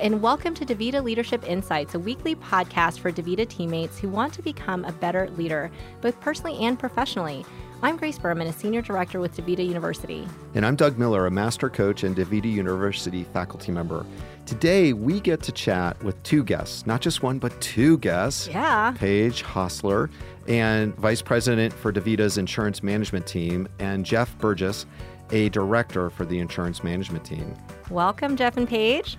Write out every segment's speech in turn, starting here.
and welcome to DaVita Leadership Insights, a weekly podcast for DaVita teammates who want to become a better leader, both personally and professionally. I'm Grace Berman, a senior director with DaVita University. And I'm Doug Miller, a master coach and DaVita University faculty member. Today, we get to chat with two guests, not just one, but two guests. Yeah. Paige Hostler, and Vice President for DaVita's insurance management team, and Jeff Burgess, a director for the insurance management team. Welcome, Jeff and Paige.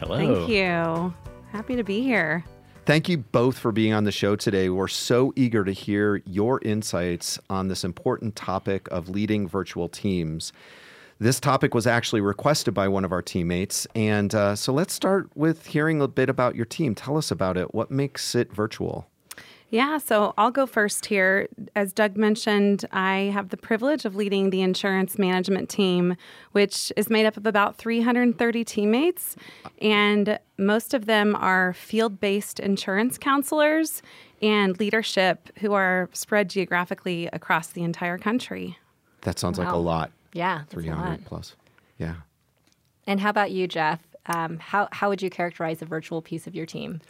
Hello. Thank you. Happy to be here. Thank you both for being on the show today. We're so eager to hear your insights on this important topic of leading virtual teams. This topic was actually requested by one of our teammates. And uh, so let's start with hearing a bit about your team. Tell us about it. What makes it virtual? Yeah, so I'll go first here. As Doug mentioned, I have the privilege of leading the insurance management team, which is made up of about 330 teammates. And most of them are field based insurance counselors and leadership who are spread geographically across the entire country. That sounds like a lot. Yeah, 300 lot. plus. Yeah. And how about you, Jeff? Um, how, how would you characterize the virtual piece of your team?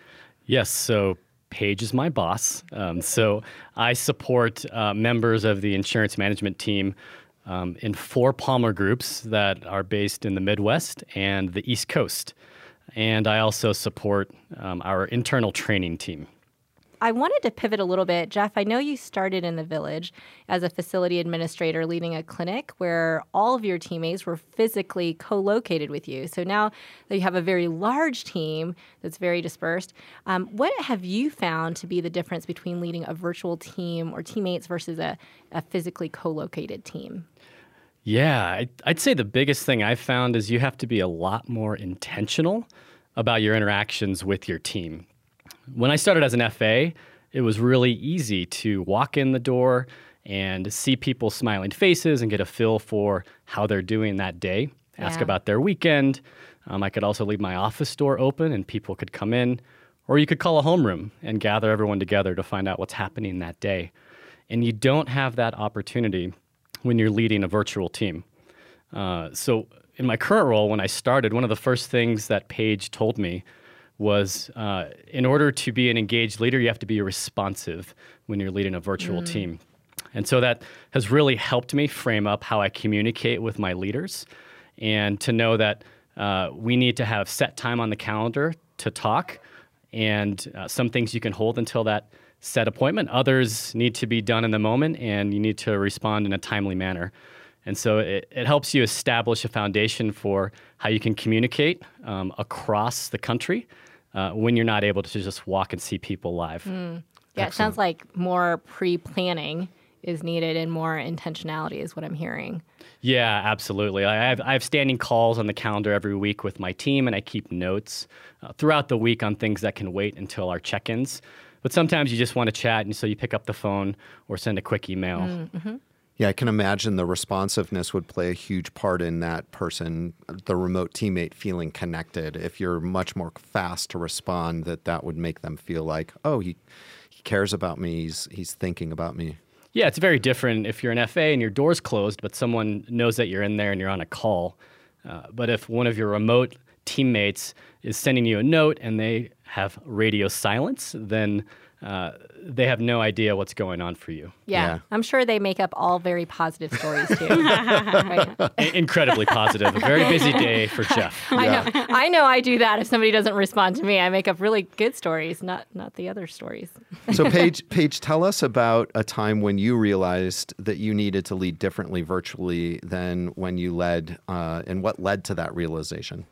Yes, so Paige is my boss. Um, so I support uh, members of the insurance management team um, in four Palmer groups that are based in the Midwest and the East Coast. And I also support um, our internal training team. I wanted to pivot a little bit. Jeff, I know you started in the village as a facility administrator leading a clinic where all of your teammates were physically co located with you. So now that you have a very large team that's very dispersed, um, what have you found to be the difference between leading a virtual team or teammates versus a, a physically co located team? Yeah, I'd say the biggest thing I've found is you have to be a lot more intentional about your interactions with your team. When I started as an FA, it was really easy to walk in the door and see people's smiling faces and get a feel for how they're doing that day, ask Yeah. about their weekend. Um, I could also leave my office door open and people could come in, or you could call a homeroom and gather everyone together to find out what's happening that day. And you don't have that opportunity when you're leading a virtual team. Uh, so, in my current role, when I started, one of the first things that Paige told me was uh, in order to be an engaged leader, you have to be responsive when you're leading a virtual team. And so that has really helped me frame up how I communicate with my leaders and to know that uh, we need to have set time on the calendar to talk. And uh, some things you can hold until that set appointment, others need to be done in the moment, and you need to respond in a timely manner. And so it, it helps you establish a foundation for how you can communicate um, across the country uh, when you're not able to just walk and see people live. Yeah, it sounds like more pre planning is needed and more intentionality is what I'm hearing. Yeah, absolutely. I have, I have standing calls on the calendar every week with my team, and I keep notes uh, throughout the week on things that can wait until our check ins. But sometimes you just want to chat, and so you pick up the phone or send a quick email. Yeah, I can imagine the responsiveness would play a huge part in that person, the remote teammate feeling connected. If you're much more fast to respond, that that would make them feel like, oh, he he cares about me. He's he's thinking about me. Yeah, it's very different if you're an FA and your door's closed, but someone knows that you're in there and you're on a call. Uh, but if one of your remote teammates is sending you a note and they have radio silence, then uh, they have no idea what's going on for you. Yeah, Yeah. I'm sure they make up all very positive stories too. Right? Incredibly positive. A very busy day for Jeff. I know. I know. I do that. If somebody doesn't respond to me, I make up really good stories, not not the other stories. So, Paige, Paige, tell us about a time when you realized that you needed to lead differently virtually than when you led, uh, and what led to that realization.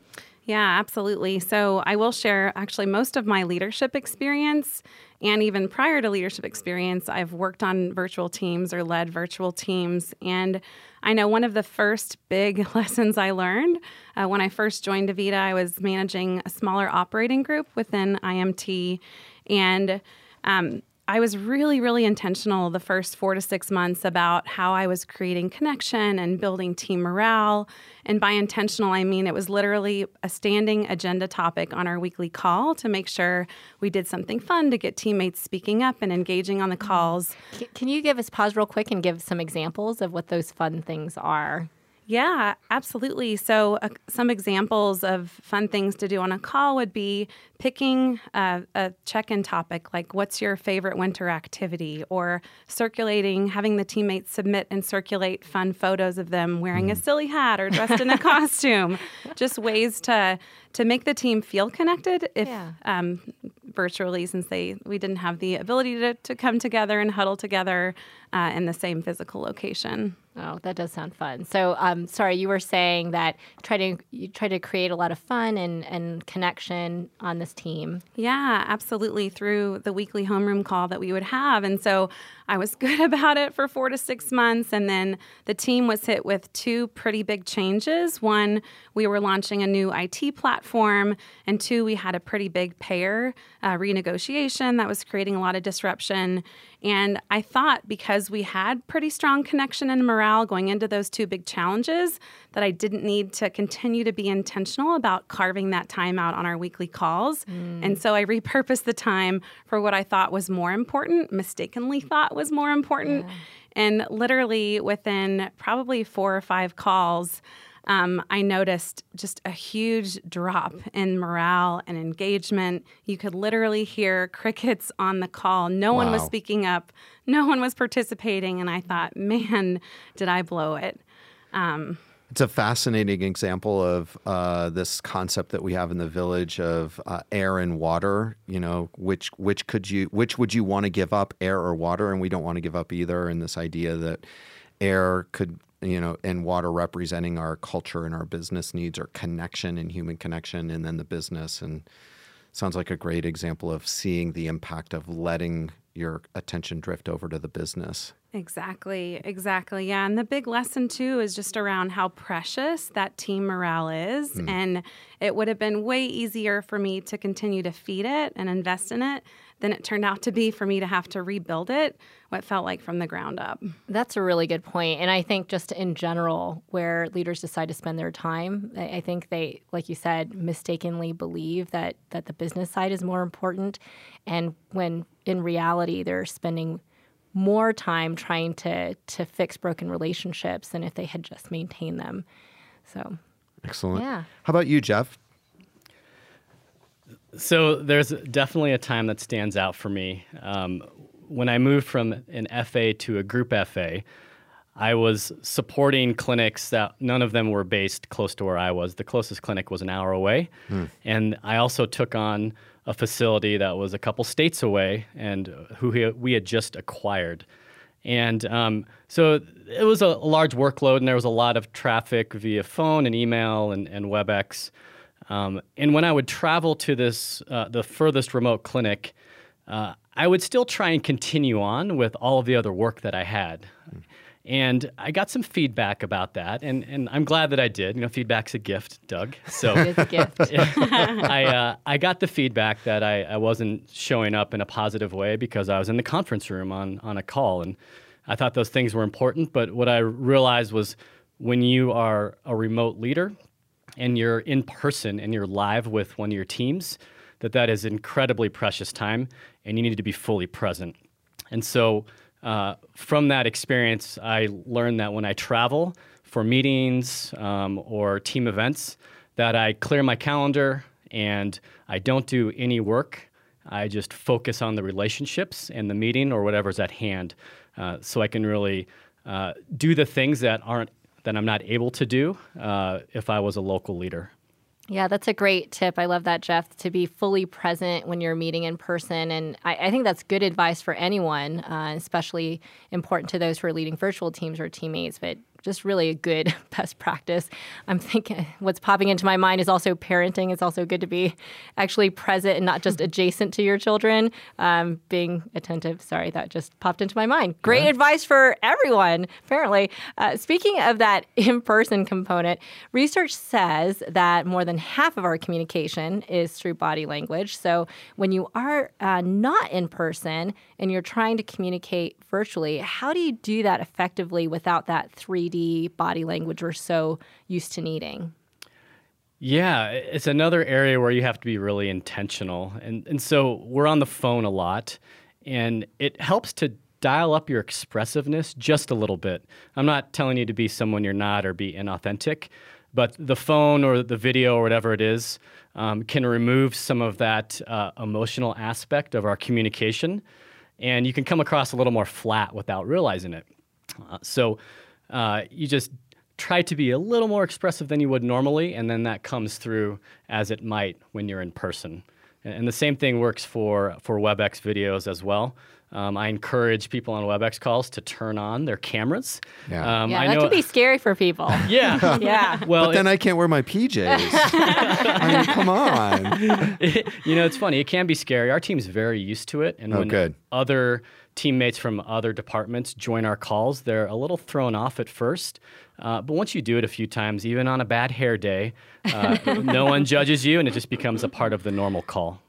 Yeah, absolutely. So I will share actually most of my leadership experience. And even prior to leadership experience, I've worked on virtual teams or led virtual teams. And I know one of the first big lessons I learned uh, when I first joined DaVita, I was managing a smaller operating group within IMT. And um, I was really, really intentional the first four to six months about how I was creating connection and building team morale. And by intentional, I mean it was literally a standing agenda topic on our weekly call to make sure we did something fun to get teammates speaking up and engaging on the calls. Can you give us pause real quick and give some examples of what those fun things are? Yeah, absolutely. So, uh, some examples of fun things to do on a call would be picking uh, a check in topic, like what's your favorite winter activity, or circulating, having the teammates submit and circulate fun photos of them wearing a silly hat or dressed in a costume. Just ways to to make the team feel connected if Yeah. um, virtually since they we didn't have the ability to, to come together and huddle together uh, in the same physical location Oh, that does sound fun. So, um, sorry, you were saying that try to you try to create a lot of fun and, and connection on this team. Yeah, absolutely. Through the weekly homeroom call that we would have. And so I was good about it for four to six months. And then the team was hit with two pretty big changes. One, we were launching a new IT platform. And two, we had a pretty big payer uh, renegotiation that was creating a lot of disruption. And I thought because we had pretty strong connection and morale going into those two big challenges, that I didn't need to continue to be intentional about carving that time out on our weekly calls. Mm. And so I repurposed the time for what I thought was more important, mistakenly thought was more important. And literally within probably four or five calls, um, I noticed just a huge drop in morale and engagement. You could literally hear crickets on the call. No one was speaking up, no one was participating. And I thought, man, did I blow it? Um, It's a fascinating example of uh, this concept that we have in the village of uh, air and water. You know, which which could you which would you want to give up, air or water? And we don't want to give up either. And this idea that air could you know and water representing our culture and our business needs, our connection and human connection, and then the business and sounds like a great example of seeing the impact of letting your attention drift over to the business. Exactly, exactly. Yeah. And the big lesson, too, is just around how precious that team morale is. Mm. And it would have been way easier for me to continue to feed it and invest in it than it turned out to be for me to have to rebuild it, what felt like from the ground up. That's a really good point. And I think just in general, where leaders decide to spend their time, I I think they, like you said, mistakenly believe that that the business side is more important, and when in reality they're spending more time trying to to fix broken relationships than if they had just maintained them. So Excellent. Yeah. How about you, Jeff? So there's definitely a time that stands out for me. Um, when I moved from an FA to a group FA, I was supporting clinics that none of them were based close to where I was. The closest clinic was an hour away. And I also took on a facility that was a couple states away and who we had just acquired. And um, so it was a, a large workload, and there was a lot of traffic via phone and email and, and WebEx. Um, and when I would travel to this, uh, the furthest remote clinic, uh, I would still try and continue on with all of the other work that I had. And I got some feedback about that, and, and I'm glad that I did. You know, feedback's a gift, Doug. So it's a gift. I, uh, I got the feedback that I, I wasn't showing up in a positive way because I was in the conference room on, on a call. And I thought those things were important. But what I realized was when you are a remote leader and you're in person and you're live with one of your teams, that that is incredibly precious time and you need to be fully present. And so uh, from that experience, I learned that when I travel for meetings um, or team events, that I clear my calendar and I don't do any work. I just focus on the relationships and the meeting or whatever's at hand, uh, so I can really uh, do the things that aren't that I'm not able to do uh, if I was a local leader. Yeah, that's a great tip. I love that, Jeff, to be fully present when you're meeting in person. And I, I think that's good advice for anyone, uh, especially important to those who are leading virtual teams or teammates, but just really a good best practice. I'm thinking what's popping into my mind is also parenting. It's also good to be actually present and not just adjacent to your children, um, being attentive. Sorry, that just popped into my mind. Great advice for everyone, apparently. Uh, speaking of that in person component, research says that more than half of our communication is through body language. So when you are uh, not in person and you're trying to communicate virtually, how do you do that effectively without that 3D body language we're so used to needing? Yeah, it's another area where you have to be really intentional. And, and so we're on the phone a lot, and it helps to dial up your expressiveness just a little bit. I'm not telling you to be someone you're not or be inauthentic, but the phone or the video or whatever it is um, can remove some of that uh, emotional aspect of our communication, and you can come across a little more flat without realizing it. Uh, so uh, you just try to be a little more expressive than you would normally, and then that comes through as it might when you're in person. And the same thing works for, for WebEx videos as well. Um, I encourage people on WebEx calls to turn on their cameras. Yeah. Um, yeah, I that know, can be scary for people. Yeah. yeah. Well, but then I can't wear my PJs. I mean, come on. you know, it's funny. It can be scary. Our team's very used to it, and Oh, when good. other teammates from other departments join our calls, they're a little thrown off at first. Uh, but once you do it a few times, even on a bad hair day, uh, no one judges you, and it just becomes a part of the normal call.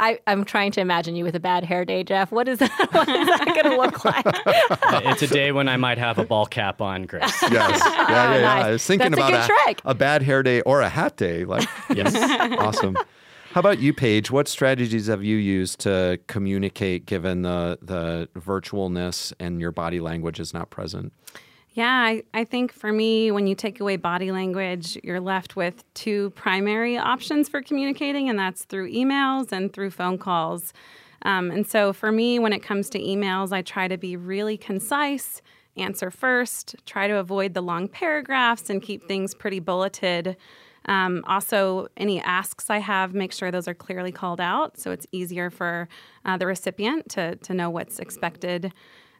I, I'm trying to imagine you with a bad hair day, Jeff. What is that? What is that going to look like? It's a day when I might have a ball cap on, Grace. Yes. Yeah, yeah, yeah. Nice. I was thinking That's a about good trick. a bad hair day or a hat day. Like, Yes. awesome. How about you, Paige? What strategies have you used to communicate given the the virtualness and your body language is not present? Yeah, I, I think for me, when you take away body language, you're left with two primary options for communicating, and that's through emails and through phone calls. Um, and so for me, when it comes to emails, I try to be really concise, answer first, try to avoid the long paragraphs, and keep things pretty bulleted. Um, also, any asks I have, make sure those are clearly called out so it's easier for uh, the recipient to, to know what's expected.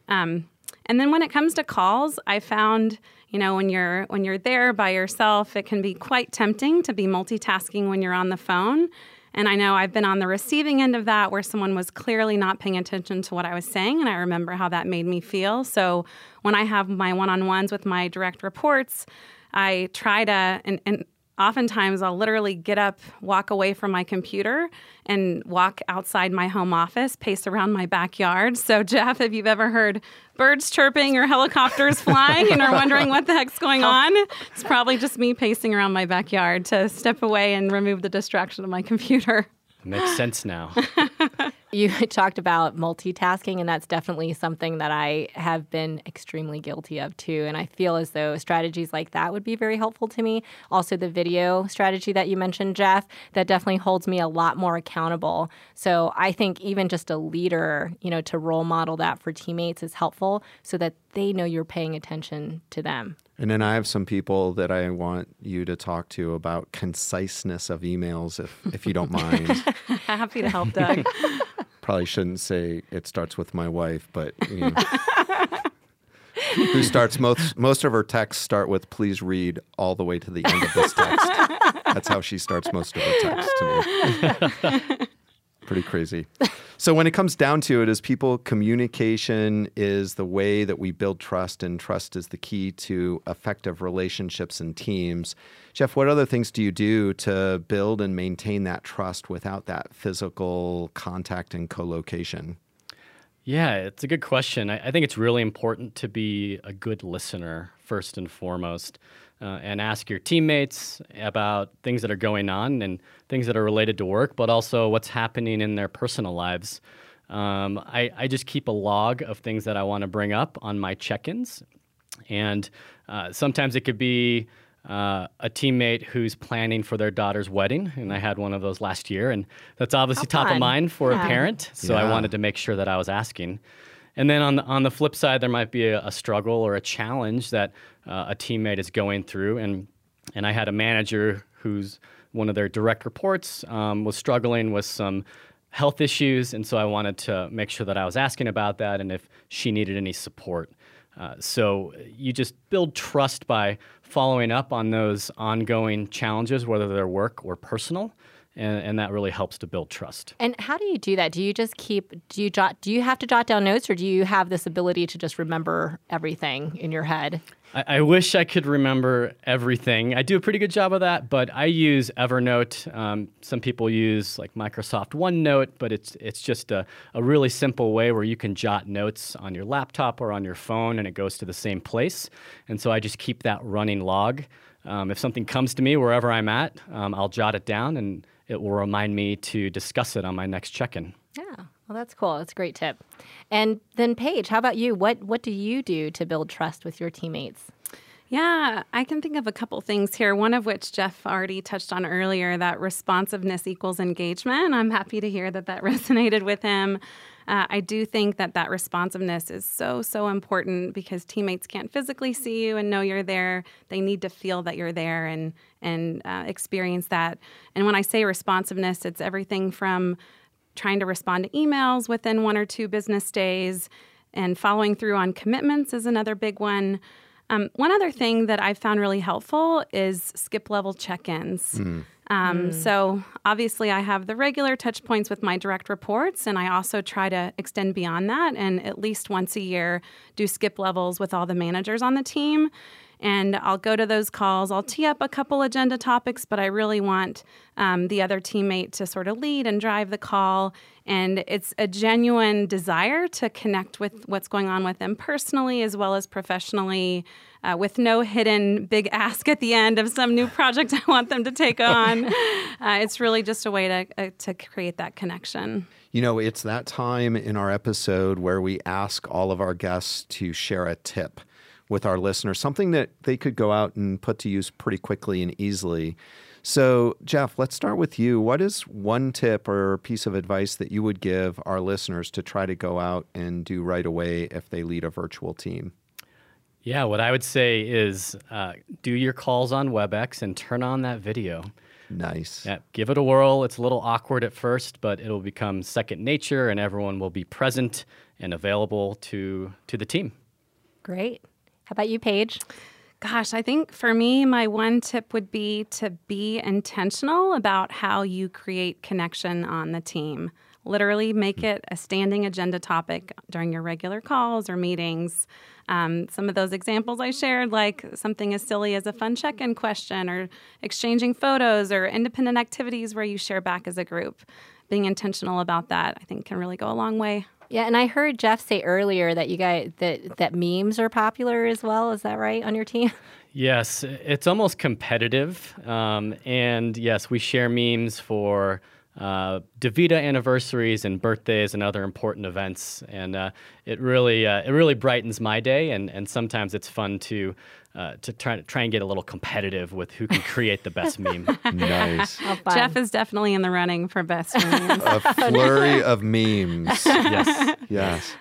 Um, and then when it comes to calls, I found, you know, when you're when you're there by yourself, it can be quite tempting to be multitasking when you're on the phone. And I know I've been on the receiving end of that where someone was clearly not paying attention to what I was saying. And I remember how that made me feel. So when I have my one on ones with my direct reports, I try to, and, and oftentimes I'll literally get up, walk away from my computer, and walk outside my home office, pace around my backyard. So, Jeff, if you've ever heard birds chirping or helicopters flying and are wondering what the heck's going on, it's probably just me pacing around my backyard to step away and remove the distraction of my computer. Makes sense now. You talked about multitasking, and that's definitely something that I have been extremely guilty of too. And I feel as though strategies like that would be very helpful to me. Also, the video strategy that you mentioned, Jeff, that definitely holds me a lot more accountable. So I think even just a leader, you know, to role model that for teammates is helpful so that they know you're paying attention to them. And then I have some people that I want you to talk to about conciseness of emails, if if you don't mind. Happy to help, Doug. Probably shouldn't say it starts with my wife, but you know. who starts most most of her texts start with "Please read all the way to the end of this text." That's how she starts most of her texts to me. Pretty crazy. So when it comes down to it, as people, communication is the way that we build trust, and trust is the key to effective relationships and teams. Jeff, what other things do you do to build and maintain that trust without that physical contact and co-location? Yeah, it's a good question. I, I think it's really important to be a good listener first and foremost, uh, and ask your teammates about things that are going on and things that are related to work, but also what's happening in their personal lives. Um, I, I just keep a log of things that I want to bring up on my check-ins, and uh, sometimes it could be uh, a teammate who's planning for their daughter's wedding, and I had one of those last year, and that's obviously How top of mind for Yeah. a parent. So I wanted to make sure that I was asking. And then on the, on the flip side, there might be a, a struggle or a challenge that uh, a teammate is going through, and and I had a manager who's one of their direct reports um, was struggling with some health issues, and so I wanted to make sure that I was asking about that and if she needed any support. Uh, so you just build trust by following up on those ongoing challenges, whether they're work or personal, and, and that really helps to build trust. And how do you do that? Do you just keep do you jot do you have to jot down notes or do you have this ability to just remember everything in your head? I, I wish I could remember everything. I do a pretty good job of that, but I use Evernote. Um, some people use like Microsoft OneNote, but it's it's just a, a really simple way where you can jot notes on your laptop or on your phone, and it goes to the same place. And so I just keep that running log. Um, if something comes to me wherever I'm at, um, I'll jot it down, and it will remind me to discuss it on my next check-in. Yeah. Well, that's cool. That's a great tip. And then Paige, how about you? What what do you do to build trust with your teammates? Yeah, I can think of a couple things here. One of which Jeff already touched on earlier that responsiveness equals engagement. I'm happy to hear that that resonated with him. Uh, I do think that that responsiveness is so, so important because teammates can't physically see you and know you're there. They need to feel that you're there and, and uh, experience that. And when I say responsiveness, it's everything from trying to respond to emails within one or two business days and following through on commitments is another big one. Um, one other thing that I've found really helpful is skip level check ins. Mm. Um, mm. So, obviously, I have the regular touch points with my direct reports, and I also try to extend beyond that and at least once a year do skip levels with all the managers on the team and I'll go to those calls. I'll tee up a couple agenda topics, but I really want um, the other teammate to sort of lead and drive the call. And it's a genuine desire to connect with what's going on with them personally as well as professionally. Uh, with no hidden big ask at the end of some new project I want them to take on. Uh, it's really just a way to, uh, to create that connection. You know, it's that time in our episode where we ask all of our guests to share a tip with our listeners, something that they could go out and put to use pretty quickly and easily. So, Jeff, let's start with you. What is one tip or piece of advice that you would give our listeners to try to go out and do right away if they lead a virtual team? Yeah, what I would say is uh, do your calls on WebEx and turn on that video. Nice. Yeah, give it a whirl. It's a little awkward at first, but it'll become second nature, and everyone will be present and available to to the team. Great. How about you, Paige? Gosh, I think for me, my one tip would be to be intentional about how you create connection on the team. Literally make it a standing agenda topic during your regular calls or meetings. Um, some of those examples I shared, like something as silly as a fun check in question or exchanging photos or independent activities where you share back as a group. Being intentional about that, I think, can really go a long way. Yeah, and I heard Jeff say earlier that you guys that that memes are popular as well. Is that right on your team? Yes, it's almost competitive, um, and yes, we share memes for uh, DaVita anniversaries and birthdays and other important events, and uh, it really uh, it really brightens my day. And, and sometimes it's fun to uh, to try to try and get a little competitive with who can create the best meme. nice. Jeff is definitely in the running for best memes. a flurry of memes. yes. Yes.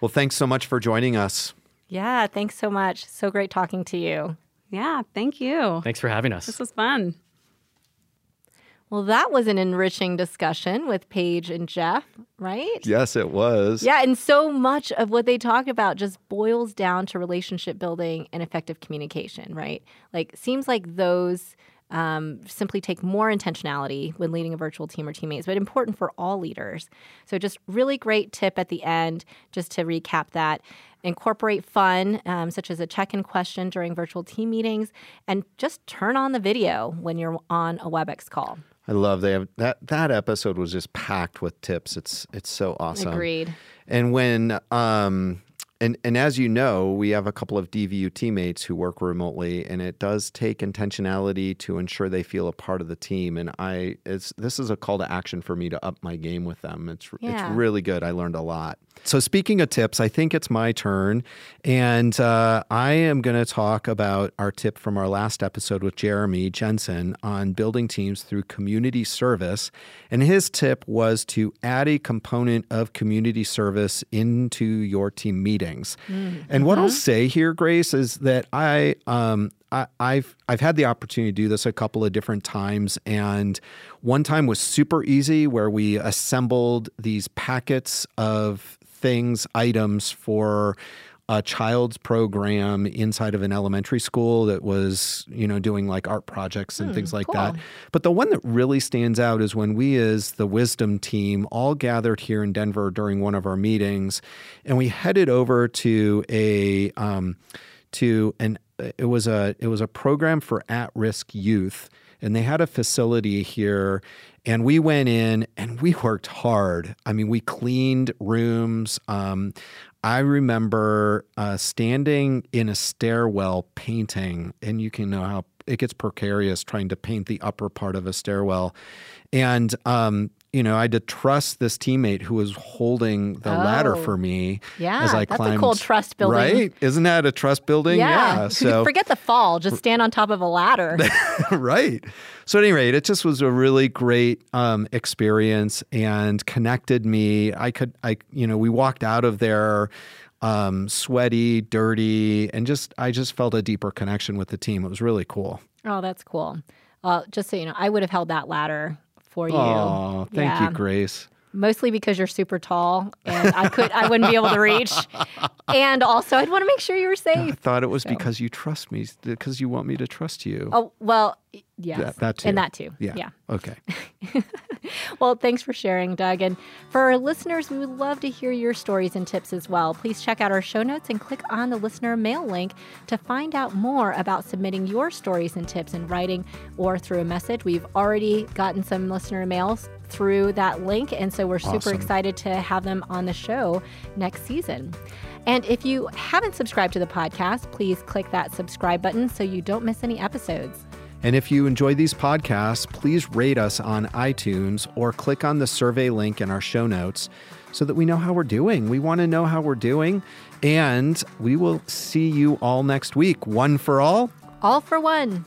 Well, thanks so much for joining us. Yeah, thanks so much. So great talking to you. Yeah, thank you. Thanks for having us. This was fun. Well, that was an enriching discussion with Paige and Jeff, right? Yes, it was. Yeah, and so much of what they talk about just boils down to relationship building and effective communication, right? Like, seems like those um, simply take more intentionality when leading a virtual team or teammates, but important for all leaders. So, just really great tip at the end, just to recap that. Incorporate fun, um, such as a check in question during virtual team meetings, and just turn on the video when you're on a WebEx call. I love they have that that episode was just packed with tips. It's it's so awesome. Agreed. And when um and and as you know, we have a couple of DVU teammates who work remotely, and it does take intentionality to ensure they feel a part of the team. And I, it's this is a call to action for me to up my game with them. It's yeah. it's really good. I learned a lot. So, speaking of tips, I think it's my turn. And uh, I am going to talk about our tip from our last episode with Jeremy Jensen on building teams through community service. And his tip was to add a component of community service into your team meetings. Mm-hmm. And what I'll uh-huh. say here, Grace, is that I, um, I, I've I've had the opportunity to do this a couple of different times, and one time was super easy where we assembled these packets of things, items for a child's program inside of an elementary school that was, you know, doing like art projects and hmm, things like cool. that. But the one that really stands out is when we, as the Wisdom team, all gathered here in Denver during one of our meetings, and we headed over to a um, to an it was a it was a program for at risk youth and they had a facility here and we went in and we worked hard. I mean, we cleaned rooms. Um, I remember uh, standing in a stairwell painting, and you can know how it gets precarious trying to paint the upper part of a stairwell. And um, you know, I had to trust this teammate who was holding the ladder Oh. for me Yeah, as I that's a climbed. cool trust building. Right? Isn't that a trust building? Yeah. So Forget the fall. Just stand on top of a ladder. right. So at any rate, it just was a really great um, experience and connected me. I could, I, you know, we walked out of there um, sweaty, dirty, and just, I just felt a deeper connection with the team. It was really cool. oh, that's cool. Well, just so you know, I would have held that ladder for you. Oh, thank Yeah. you, Grace. Mostly because you're super tall and I could I wouldn't be able to reach. And also I'd want to make sure you were safe. I thought it was because you trust me, because you want me to trust you. Oh, well, yes. That- that too. And that too. yeah. Yeah. Okay. Well, thanks for sharing, Doug. And for our listeners, we would love to hear your stories and tips as well. Please check out our show notes and click on the listener mail link to find out more about submitting your stories and tips in writing or through a message. We've already gotten some listener mails through that link, and so we're super Awesome. excited to have them on the show next season. And if you haven't subscribed to the podcast, please click that subscribe button so you don't miss any episodes. And if you enjoy these podcasts, please rate us on iTunes or click on the survey link in our show notes so that we know how we're doing. We want to know how we're doing. And we will see you all next week. One for all. All for one.